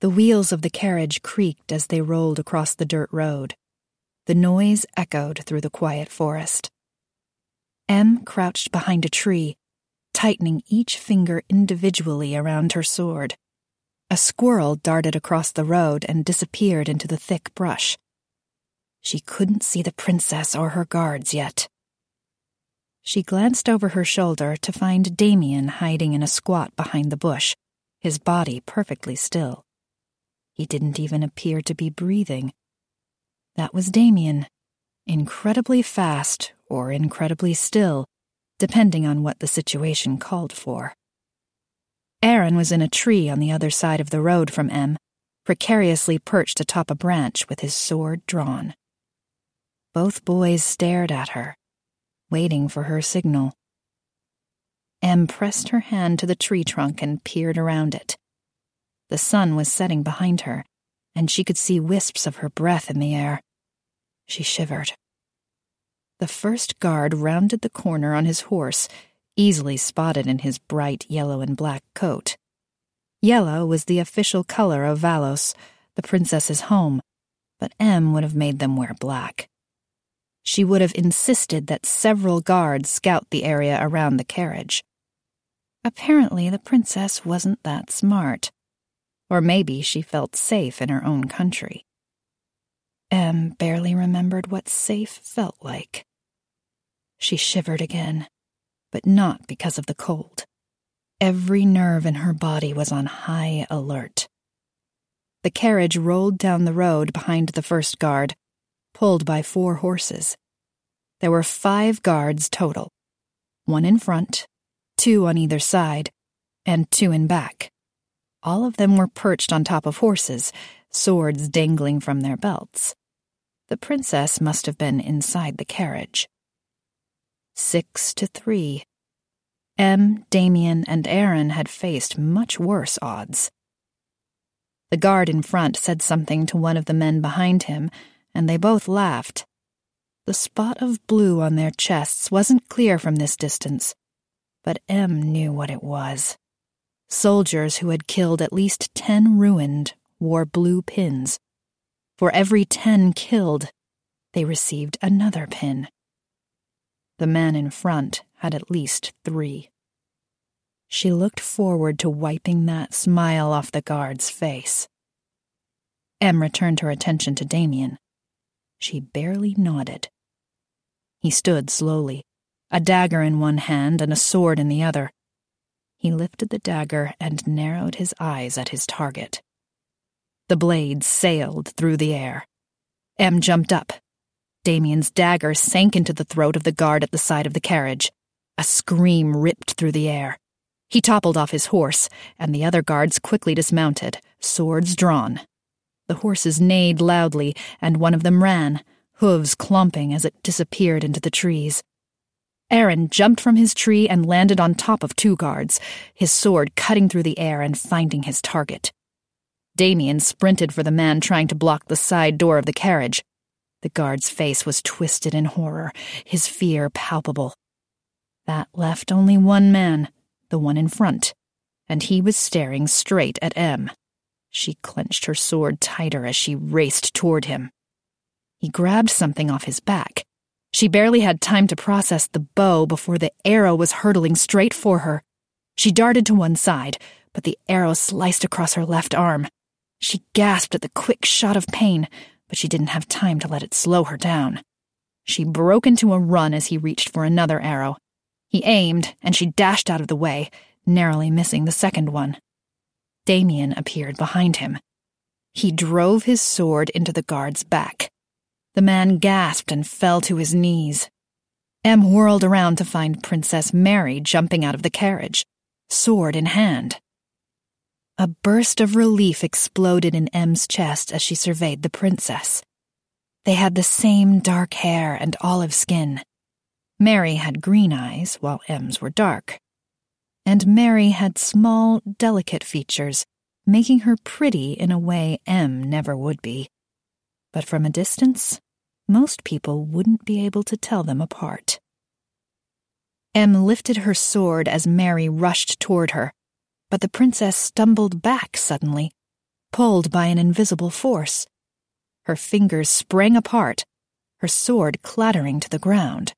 The wheels of the carriage creaked as they rolled across the dirt road. The noise echoed through the quiet forest. Em crouched behind a tree, tightening each finger individually around her sword. A squirrel darted across the road and disappeared into the thick brush. She couldn't see the princess or her guards yet. She glanced over her shoulder to find Damien hiding in a squat behind the bush, his body perfectly still. He didn't even appear to be breathing. That was Damien, incredibly fast or incredibly still, depending on what the situation called for. Aaron was in a tree on the other side of the road from Em, precariously perched atop a branch with his sword drawn. Both boys stared at her, waiting for her signal. Em pressed her hand to the tree trunk and peered around it. The sun was setting behind her, and she could see wisps of her breath in the air. She shivered. The first guard rounded the corner on his horse, easily spotted in his bright yellow and black coat. Yellow was the official color of Vallos, the princess's home, but Em would have made them wear black she would have insisted that several guards scout the area around the carriage. Apparently, the princess wasn't that smart. Or maybe she felt safe in her own country. Em barely remembered what safe felt like. She shivered again, but not because of the cold. Every nerve in her body was on high alert. The carriage rolled down the road behind the first guard, pulled by four horses. There were five guards total one in front, two on either side, and two in back. All of them were perched on top of horses, swords dangling from their belts. The princess must have been inside the carriage. Six to three. Em, Damien, and Aaron had faced much worse odds. The guard in front said something to one of the men behind him, and they both laughed. The spot of blue on their chests wasn't clear from this distance, but Em knew what it was. Soldiers who had killed at least ten ruined wore blue pins. For every ten killed, they received another pin. The man in front had at least three. She looked forward to wiping that smile off the guard's face. Em returned her attention to Damien. She barely nodded. He stood slowly, a dagger in one hand and a sword in the other. He lifted the dagger and narrowed his eyes at his target. The blade sailed through the air. Em jumped up. Damien's dagger sank into the throat of the guard at the side of the carriage. A scream ripped through the air. He toppled off his horse, and the other guards quickly dismounted, swords drawn. The horses neighed loudly, and one of them ran, hooves clomping as it disappeared into the trees. Aaron jumped from his tree and landed on top of two guards, his sword cutting through the air and finding his target. Damien sprinted for the man trying to block the side door of the carriage. The guard's face was twisted in horror, his fear palpable. That left only one man, the one in front, and he was staring straight at Em. She clenched her sword tighter as she raced toward him. He grabbed something off his back. She barely had time to process the bow before the arrow was hurtling straight for her. She darted to one side, but the arrow sliced across her left arm. She gasped at the quick shot of pain, but she didn't have time to let it slow her down. She broke into a run as he reached for another arrow. He aimed, and she dashed out of the way, narrowly missing the second one. Damien appeared behind him. He drove his sword into the guard's back. The man gasped and fell to his knees. Em whirled around to find Princess Mary jumping out of the carriage, sword in hand. A burst of relief exploded in Em's chest as she surveyed the princess. They had the same dark hair and olive skin. Mary had green eyes, while Em's were dark and Mary had small, delicate features, making her pretty in a way Em never would be. But from a distance, most people wouldn't be able to tell them apart. Em lifted her sword as Mary rushed toward her, but the princess stumbled back suddenly, pulled by an invisible force. Her fingers sprang apart, her sword clattering to the ground.